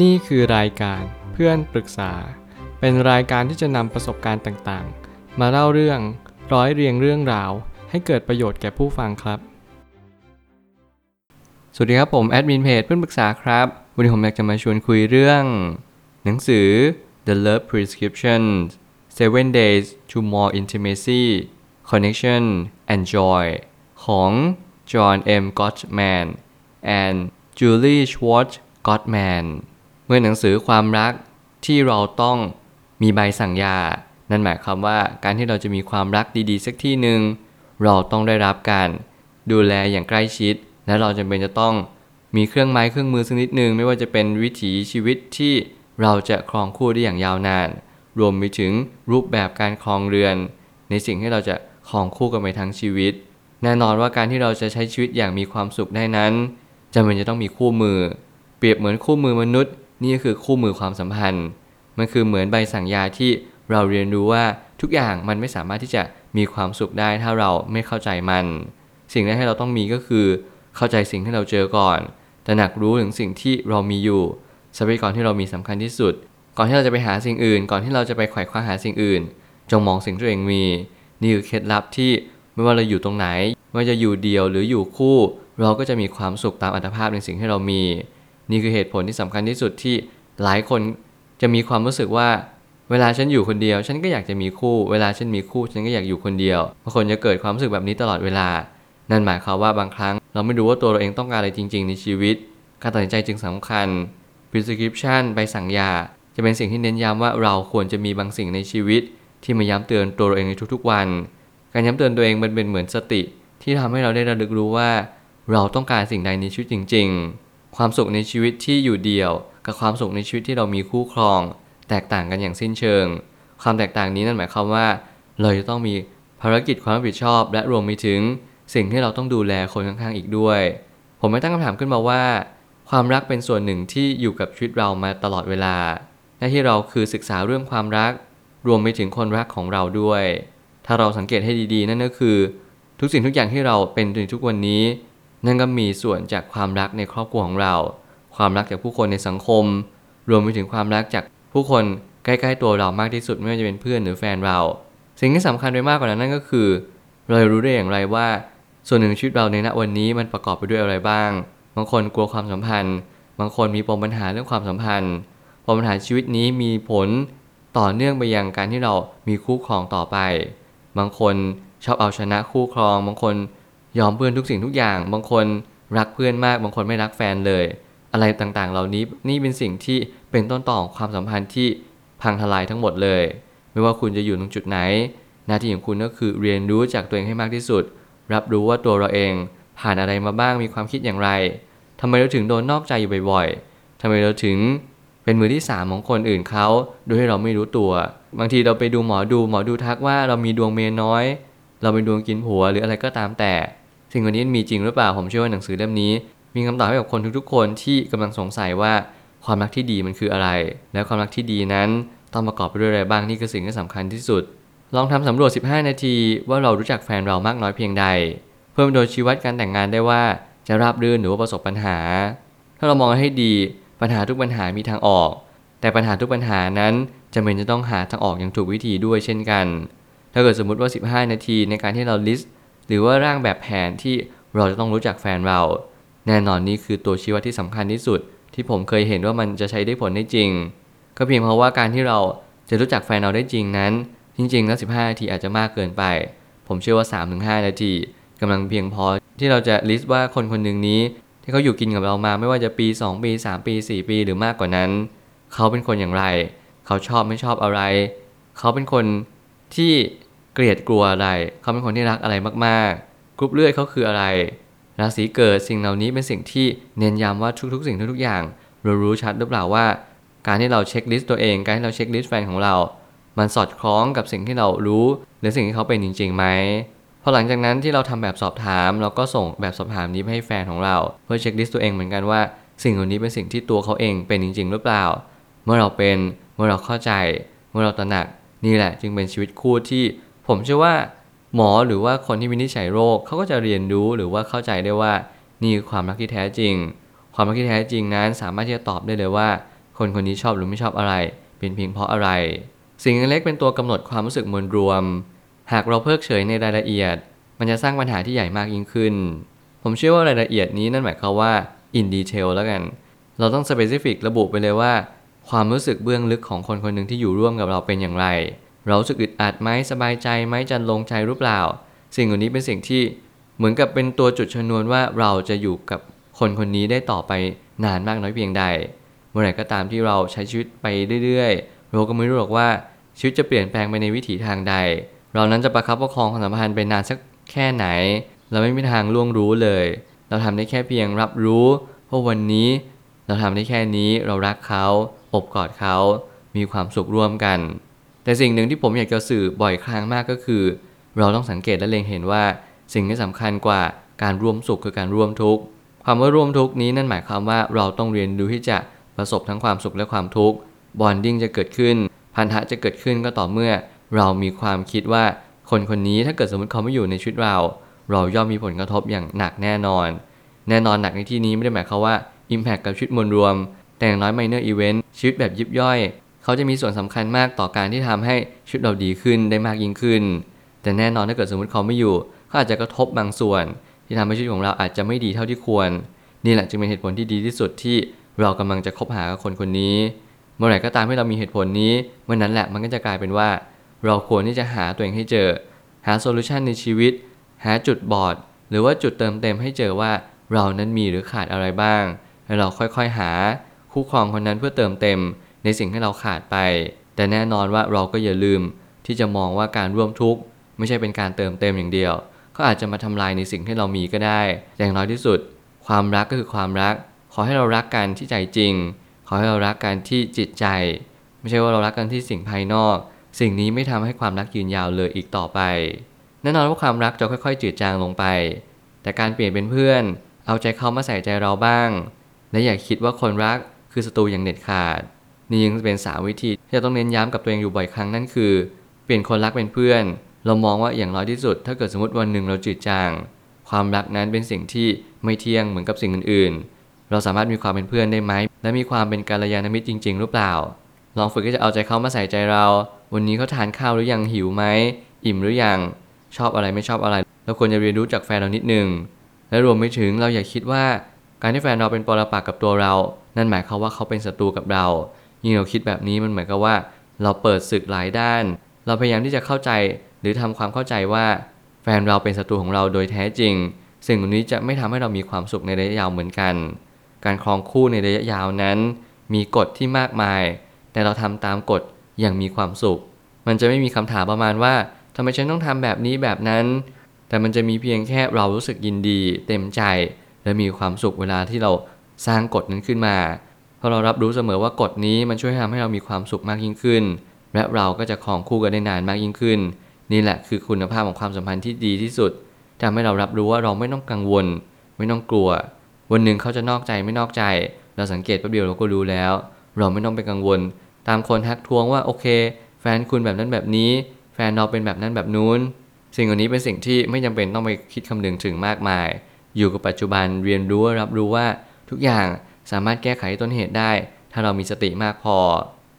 นี่คือรายการเพื่อนปรึกษา เป็นรายการที่จะนำประสบการณ์ต่างๆ มาเล่าเรื่องร้อยเรียงเรื่องราว ให้เกิดประโยชน์แก่ผู้ฟังครับ สวัสดีครับผมแอดมินเพจเพื่อนปรึกษาครับ วันนี้ผมอยากจะมาชวนคุยเรื่อง หนังสือ The Love Prescription Seven Days to More Intimacy Connection and Joy ของ John M. Gottman and Julie Schwartz Gottman มื่อหนังสือความรักที่เราต้องมีใบสั่งยา นั่นหมายความว่าการที่เราจะมีความรักดีๆ สักที่หนึ่งเราต้องได้รับการดูแลอย่างใกล้ชิด และเราจำเป็นจะต้องมีเครื่องไม้เครื่องมือสักนิดหนึ่งไม่ว่าจะเป็นวิถีชีวิตที่เราจะครองคู่ได้อย่างยาวนาน รวมไปถึงรูปแบบการครองเรือน ในสิ่งที่เราจะครองคู่กันไปทั้งชีวิต แน่นอนว่าการที่เราจะใช้ชีวิตอย่างมีความสุขได้นั้นจำเป็นจะต้องมีคู่มือ เปรียบเหมือนคู่มือมนุษย์ นี่ก็คือคู่มือความสัมพันธ์ มันคือเหมือนใบสั่งยาที่เราเรียนรู้ว่าทุกอย่างมันไม่สามารถที่จะมีความสุขได้ถ้าเราไม่เข้าใจมัน สิ่งแรกที่เราต้องมีก็คือเข้าใจสิ่งที่เราเจอก่อนตระหนักรู้ถึงสิ่งที่เรามีอยู่ทรัพยากรที่เรามีสำคัญที่สุด ก่อนที่เราจะไปหาสิ่งอื่น ก่อนที่เราจะไปไขว่คว้าหาสิ่งอื่น จงมองสิ่งที่ตัวเองมี นี่คือเคล็ดลับที่ไม่ว่าเราอยู่ตรงไหนไม่ว่าจะอยู่เดียวหรืออยู่คู่ เราก็จะมีความสุขตามอัตภาพในสิ่งที่เรามี นี่คือเหตุผลที่สำคัญที่สุดที่หลายคนจะมีความรู้สึกว่า เวลาฉันอยู่คนเดียว ฉันก็อยากจะมีคู่ เวลาฉันมีคู่ ฉันก็อยากอยู่คนเดียวบางคนจะเกิดความรู้สึกแบบนี้ตลอดเวลา นั่นหมายความว่าบางครั้ง เราไม่รู้ว่าตัวเราเองต้องการอะไรจริง ๆ ในชีวิต การตัดสินใจจึงสำคัญ prescription ใบสั่งยา จะเป็นสิ่งที่เน้นย้ำว่าเราควรจะมีบางสิ่งในชีวิต ที่มาย้ำเตือนตัวเราเองในทุกๆวัน การย้ำเตือนตัวเองมันเป็นเหมือนสติ ที่ทำให้เราได้ระลึกรู้ว่า เราต้องการสิ่งใดในชีวิตจริง ๆ ความสุขในชีวิตที่อยู่เดียว กับความสุขในชีวิตที่เรามีคู่ครอง แตกต่างกันอย่างสิ้นเชิง ความแตกต่างนี้นั่นหมายความว่า เราจะต้องมีภารกิจความรับผิดชอบ และรวมไปถึงสิ่งที่เราต้องดูแลคนข้างๆอีกด้วย ผมไม่ตั้งคำถามขึ้นมาว่า ความรักเป็นส่วนหนึ่งที่อยู่กับชีวิตเรามาตลอดเวลาหน้าที่เราคือศึกษาเรื่องความรัก รวมไปถึงคนรักของเราด้วย ถ้าเราสังเกตให้ดีๆ นั่นก็คือ ทุกสิ่งทุกอย่างที่เราเป็นจนทุกวันนี้ นั่นก็มีส่วนจากความรักในครอบครัวของเรา ความรักจากผู้คนในสังคม รวมไปถึงความรักจากผู้คนใกล้ๆตัวเรามากที่สุดไม่ว่าจะเป็นเพื่อนหรือแฟนเรา สิ่งที่สำคัญไปมากกว่านั้นนั่นก็คือ เรารู้ได้อย่างไรว่า ส่วนหนึ่งชีวิตเราในณวันนี้มันประกอบไปด้วยอะไรบ้าง บางคนกลัวความสัมพันธ์ บางคนมีปมปัญหาเรื่องความสัมพันธ์ปมปัญหาชีวิตนี้มีผลต่อเนื่องไปยังการที่เรามีคู่ครองต่อไป บางคนชอบเอาชนะคู่ครอง บางคน ยอมเพื่อนทุกสิ่งทุกอย่าง บางคนรักเพื่อนมาก บางคนไม่รักแฟนเลย อะไรต่างๆ เหล่านี้นี่เป็นสิ่งที่เป็นต้นต่อของความสัมพันธ์ที่พังทลายทั้งหมดเลย ไม่ว่าคุณจะอยู่ตรงจุดไหน หน้าที่ของคุณก็คือเรียนรู้จากตัวเองให้มากที่สุด รับรู้ว่าตัวเราเอง ผ่านอะไรมาบ้างมีความคิดอย่างไรทำไมเราถึงโดนนอกใจอยู่บ่อยๆทำไมเราถึงเป็นมือที่สามของคนอื่นเขาโดยให้เราไม่รู้ตัว บางทีเราไปดูหมอดูหมอดูทักว่าเรามีดวงเมียน้อย เราเป็นดวงกินผัวหรืออะไรก็ตามแต่ สิ่งวันนี้มีจริงหรือเปล่าผมเชื่อว่าหนังสือเล่มนี้ มีคำตอบให้กับคนทุกๆ คนที่กำลังสงสัยว่าความรักที่ดีมันคืออะไร และความรักที่ดีนั้นต้องประกอบไปด้วยอะไรบ้างนี่คือสิ่งที่สำคัญที่สุด ลองทำสำรวจ 15 นาทีว่าเรารู้จักแฟนเรามากน้อยเพียงใด เพิ่มโดยชี้วัดการแต่งงานได้ว่าจะราบรื่นหรือว่าประสบปัญหา ถ้าเรามองให้ดีปัญหาทุกปัญหามีทางออก แต่ปัญหาทุกปัญหานั้นจำเป็นจะต้องหาทางออกอย่างถูกวิธีด้วยเช่นกัน ถ้าเกิดสมมติว่า 15 นาทีในการที่เราลิสต์ หรือว่าร่างแบบแผนที่เราจะต้องรู้จักแฟนเรา แน่นอนนี่คือตัวชี้วัดที่สำคัญที่สุด ที่ผมเคยเห็นว่ามันจะใช้ได้ผลได้จริง ก็เพียงเพราะว่าการที่เราจะรู้จักแฟนเราได้จริงนั้น จริงๆแล้ว15 นาทีอาจจะมากเกินไป ผมเชื่อว่า 3-5 นาทีกำลังเพียงพอที่เราจะลิสต์ว่าคนคนหนึ่งนี้ ที่เขาอยู่กินกับเรามาไม่ว่าจะปี 2 ปี 3 ปี 4 ปีหรือมากกว่านั้น เขาเป็นคนอย่างไร เขาชอบไม่ชอบอะไร เขาเป็นคนที่ เกลียดกลัวอะไร เขาเป็นคนที่รักอะไรมากๆ กรุ๊ปเลือดเขาคืออะไร ราศีเกิดสิ่งเหล่านี้เป็นสิ่งที่เน้นย้ำว่าทุกๆ สิ่งทุกๆอย่างเรารู้ชัดหรือเปล่าว่า การที่เรา checklist ตัวเอง การที่เรา checklist แฟนของเรา มันสอดคล้องกับสิ่งที่เรารู้ หรือสิ่งที่เขาเป็นจริงๆไหมพอหลังจากนั้นที่เราทำแบบสอบถาม เราก็ส่งแบบสอบถามนี้ไปให้แฟนของเรา เพื่อ checklist ตัวเองเหมือนกันว่า สิ่งเหล่านี้เป็นสิ่งที่ตัวเขาเองเป็นจริง ๆ หรือเปล่า เมื่อเราเป็นเมื่อเราเข้าใจ เมื่อเราตระหนักนี่แหละ จึงเป็นชีวิตคู่ที่ ผมเชื่อว่าหมอหรือว่าคนที่วินิจฉัยโรคเขาก็จะเรียนรู้หรือว่าเข้าใจได้ว่านี่คือความรักที่แท้จริง ความรักที่แท้จริงนั้นสามารถที่จะตอบได้เลยว่า คนคนนี้ชอบหรือไม่ชอบอะไร เป็นเพียงเพราะอะไร สิ่งเล็กเป็นตัวกำหนดความรู้สึกมวลรวม หากเราเพิกเฉยในรายละเอียด มันจะสร้างปัญหาที่ใหญ่มากยิ่งขึ้น ผมเชื่อว่ารายละเอียดนี้นั่นหมายความว่า in detail แล้วกัน เราต้อง specific ระบุไปเลยว่า ความรู้สึกเบื้องลึกของคนคนหนึ่งที่อยู่ร่วมกับเราเป็นอย่างไร เราสึกอึดอัดไหมสบายใจไหมจันลงใจหรือเปล่า สิ่งเหล่านี้เป็นสิ่งที่เหมือนกับเป็นตัวจุดชนวนว่าเราจะอยู่กับคนคนนี้ได้ต่อไปนานมากน้อยเพียงใด เมื่อไหร่ก็ตามที่เราใช้ชีวิตไปเรื่อยๆเราก็ไม่รู้หรอกว่าชีวิตจะเปลี่ยนแปลงไปในวิถีทางใด เรานั้นจะประคับประคองความสัมพันธ์ไปนานสักแค่ไหน เราไม่มีทางล่วงรู้เลย เราทำได้แค่เพียงรับรู้ว่าวันนี้ เราทำได้แค่นี้เรารักเขาอบกอดเขา มีความสุขร่วมกัน แต่สิ่งหนึ่งที่ผมอยากจะสื่อบ่อยครั้งมากก็คือ เราต้องสังเกตและเล็งเห็นว่า สิ่งที่สำคัญกว่าการร่วมสุขคือการร่วมทุกข์ความว่าร่วมทุกข์นี้นั่นหมายความว่าเราต้องเรียนรู้ที่จะประสบทั้งความสุขและความทุกข์บอนดิ้งจะเกิดขึ้น พันธะจะเกิดขึ้นก็ต่อเมื่อ เรามีความคิดว่าคนคนนี้ถ้าเกิดสมมติเขาไม่อยู่ในชีวิตเรา เราย่อมมีผลกระทบอย่างหนักแน่นอน แน่นอนหนักในที่นี้ไม่ได้หมายความว่า Impact กับชีวิตมวลรวม แต่อย่างน้อย Minor Event ชีวิตแบบยิบย่อย เขาจะมีส่วนสำคัญมากต่อการที่ทำให้ชีวิตเราดีขึ้นได้มากยิ่งขึ้น แต่แน่นอนถ้าเกิดสมมติเขาไม่อยู่เขาอาจจะกระทบบางส่วน ที่ทำให้ชีวิตของเราอาจจะไม่ดีเท่าที่ควร นี่แหละจึงเป็นเหตุผลที่ดีที่สุดที่เรากำลังจะคบหากับคนคนนี้ เมื่อไหร่ก็ตามที่เรามีเหตุผลนี้เมื่อนั้นแหละมันก็จะกลายเป็นว่า เราควรที่จะหาตัวเองให้เจอ หาโซลูชันในชีวิต หาจุดบอด หรือว่าจุดเติมเต็มให้เจอว่าเรานั้นมีหรือขาดอะไรบ้าง แล้วเราค่อยๆหาคู่ครองคนนั้นเพื่อเติมเต็ม ในสิ่งที่เราขาดไป แต่แน่นอนว่าเราก็อย่าลืมที่จะมองว่าการร่วมทุกข์ไม่ใช่เป็นการเติมเต็มอย่างเดียวก็อาจจะมาทำลายในสิ่งที่เรามีก็ได้ อย่างน้อยที่สุด ความรักก็คือความรัก ขอให้เรารักกันที่ใจจริง ขอให้เรารักกันที่จิตใจ ไม่ใช่ว่าเรารักกันที่สิ่งภายนอก สิ่งนี้ไม่ทำให้ความรักยืนยาวเลยอีกต่อไป แน่นอนว่าความรักจะค่อยๆจืดจางลงไป แต่การเปลี่ยนเป็นเพื่อน เอาใจเขามาใส่ใจเราบ้าง และอย่าคิดว่าคนรักคือศัตรูอย่างเด็ดขาด นี่ยังเป็นสามวิธีที่เราต้องเน้นย้ำกับตัวเองอยู่บ่อยครั้งนั่นคือ เปลี่ยนคนรักเป็นเพื่อน เรามองว่าอย่างน้อยที่สุด ถ้าเกิดสมมติวันหนึ่งเราจืดจาง ความรักนั้นเป็นสิ่งที่ไม่เที่ยงเหมือนกับสิ่งอื่นๆ เราสามารถมีความเป็นเพื่อนได้ไหมและมีความเป็นกัลยาณมิตรจริง ๆ หรือเปล่า ลองฝึกที่จะเอาใจเขามาใส่ใจเรา วันนี้เขาทานข้าวหรือยังหิวไหมอิ่มหรือยังชอบอะไรไม่ชอบอะไร เราควรจะเรียนรู้จากแฟนเรานิดนึงและรวมไปถึงเราอย่าคิดว่า การที่แฟนเราเป็นปรปักษ์กับตัวเรา นั่นหมายความว่าเขาเป็นศัตรูกับเรา ยิ่งเราคิดแบบนี้มันเหมือนกับว่า เราเปิดศึกหลายด้าน เราพยายามที่จะเข้าใจหรือทำความเข้าใจว่า แฟนเราเป็นศัตรูของเราโดยแท้จริง สิ่งเหล่านี้จะไม่ทำให้เรามีความสุขในระยะยาวเหมือนกัน การครองคู่ในระยะยาวนั้น มีกฎที่มากมาย แต่เราทำตามกฎอย่างมีความสุข มันจะไม่มีคำถามประมาณว่าทำไมฉันต้องทำแบบนี้แบบนั้น แต่มันจะมีเพียงแค่เรารู้สึกยินดี เต็มใจ และมีความสุขเวลาที่เราสร้างกฎนั้นขึ้นมา เพราะเรารับรู้เสมอว่ากฎนี้มันช่วยทำให้เรามีความสุขมากยิ่งขึ้น และเราก็จะครองคู่กันได้นานมากยิ่งขึ้น นี่แหละคือคุณภาพของความสัมพันธ์ที่ดีที่สุดทำให้เรารับรู้ว่าเราไม่ต้องกังวล ไม่ต้องกลัว วันหนึ่งเขาจะนอกใจไม่นอกใจ เราสังเกตแป๊บเดียวเราก็รู้แล้ว เราไม่ต้องไปกังวล ตามคนทักท้วงว่าโอเค แฟนคุณแบบนั้นแบบนี้ แฟนเราเป็นแบบนั้นแบบนู้น สิ่งเหล่านี้เป็นสิ่งที่ไม่จำเป็นต้องไปคิดคำนึงถึงมากมาย อยู่กับปัจจุบันเรียนรู้รับรู้ว่าทุกอย่าง สามารถแก้ไขต้นเหตุได้ ถ้าเรามีสติมากพอ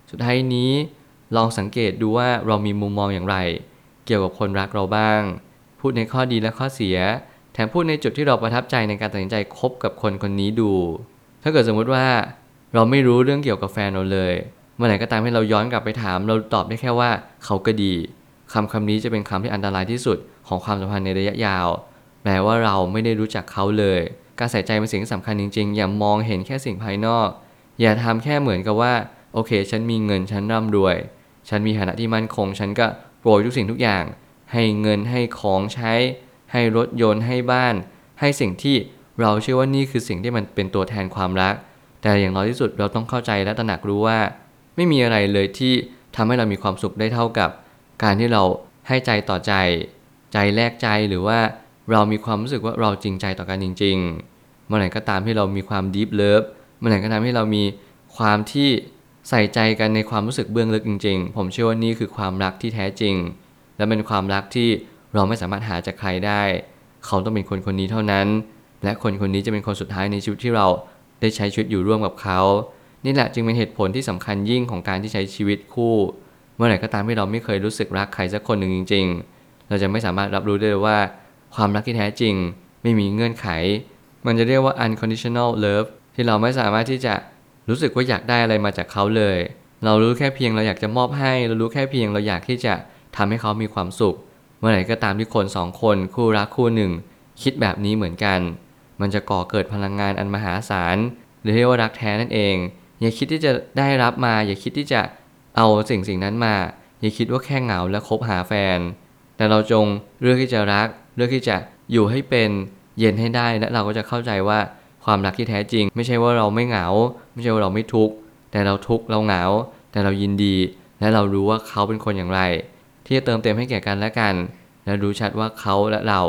สุดท้ายนี้ลองสังเกตดูว่าเรามีมุมมองอย่างไร เกี่ยวกับคนรักเราบ้าง พูดในข้อดีและข้อเสีย แถมพูดในจุดที่เราประทับใจในการตัดสินใจคบกับคนคนนี้ดู ถ้าเกิดสมมุติว่า เราไม่รู้เรื่องเกี่ยวกับแฟนเราเลยเมื่อไหร่ก็ตามให้เราย้อนกลับไปถาม เราตอบได้แค่ว่าเขาก็ดีคำคำนี้จะเป็นคำที่อันตรายที่สุดของความสัมพันธ์ในระยะยาวแม้ว่าเราไม่ได้รู้จักเขาเลย การใส่ใจเป็นสิ่งที่สำคัญจริงๆ อย่ามองเห็นแค่สิ่งภายนอก อย่าทำแค่เหมือนกับว่า โอเค ฉันมีเงินฉันร่ำรวย ฉันมีฐานะที่มั่นคง ฉันก็โปรยทุกสิ่งทุกอย่าง ให้เงินให้ของใช้ ให้รถยนต์ให้บ้าน ให้สิ่งที่เราเชื่อว่านี่คือสิ่งที่มันเป็นตัวแทนความรัก แต่อย่างน้อยที่สุดเราต้องเข้าใจและตระหนักรู้ว่า ไม่มีอะไรเลยที่ทำให้เรามีความสุขได้เท่ากับ การที่เราให้ใจต่อใจ ใจแลกใจหรือว่า เรามีความรู้สึกว่าเราจริงใจต่อกันจริงๆเมื่อไหร่ก็ตามที่เรามีความ deep love เมื่อไหร่ก็ตามที่เรามีความที่ใส่ใจกันในความรู้สึกเบื้องลึกจริง ๆ ผมเชื่อว่านี่คือความรักที่แท้จริง และเป็นความรักที่เราไม่สามารถหาจากใครได้ เขาต้องเป็นคนคนนี้เท่านั้น และคนคนนี้จะเป็นคนสุดท้ายในชีวิตที่เราได้ใช้ชีวิตอยู่ร่วมกับเขา นี่แหละจึงเป็นเหตุผลที่สำคัญยิ่งของการที่ใช้ชีวิตคู่ เมื่อไหร่ก็ตามที่เราไม่เคยรู้สึกรักใครสักคนหนึ่งจริง ๆ เราจะไม่สามารถรับรู้ได้ว่า ความรักที่แท้จริง ไม่มีเงื่อนไข มันจะเรียกว่า unconditional love ที่เราไม่สามารถที่จะรู้สึกว่าอยากได้อะไรมาจากเขาเลย เรารู้แค่เพียงเราอยากจะมอบให้ เรารู้แค่เพียงเราอยากที่จะทำให้เขามีความสุข เมื่อไหร่ก็ตามที่คนสองคนคู่รักคู่หนึ่ง คิดแบบนี้เหมือนกัน มันจะก่อเกิดพลังงานอันมหาศาลหรือเรียกว่ารักแท้นั่นเอง อย่าคิดที่จะได้รับมา อย่าคิดที่จะเอาสิ่งสิ่งนั้นมา อย่าคิดว่าแค่เหงาและคบหาแฟน แต่เราจงเลือกที่จะรัก เลือกที่จะอยู่ให้เป็นเย็นให้ได้และเราก็จะเข้าใจว่าความรักที่แท้จริง ไม่ใช่ว่าเราไม่เหงา ไม่ใช่ว่าเราไม่ทุกข์แต่เราทุกข์เราเหงา แต่เรายินดี และเรารู้ว่าเขาเป็นคนอย่างไร ที่จะเติมเต็มให้แก่กันและกัน และรู้ชัดว่าเขาและเรา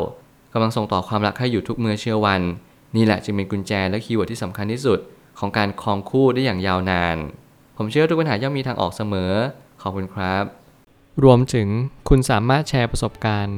กำลังส่งต่อความรักให้อยู่ทุกเมื่อเชื่อวัน นี่แหละจึงเป็นกุญแจและ keyword ที่สำคัญที่สุด ของการครองคู่ได้อย่างยาวนาน ผมเชื่อทุกปัญหาย่อมมีทางออกเสมอขอบคุณครับ รวมถึงคุณสามารถแชร์ประสบการณ์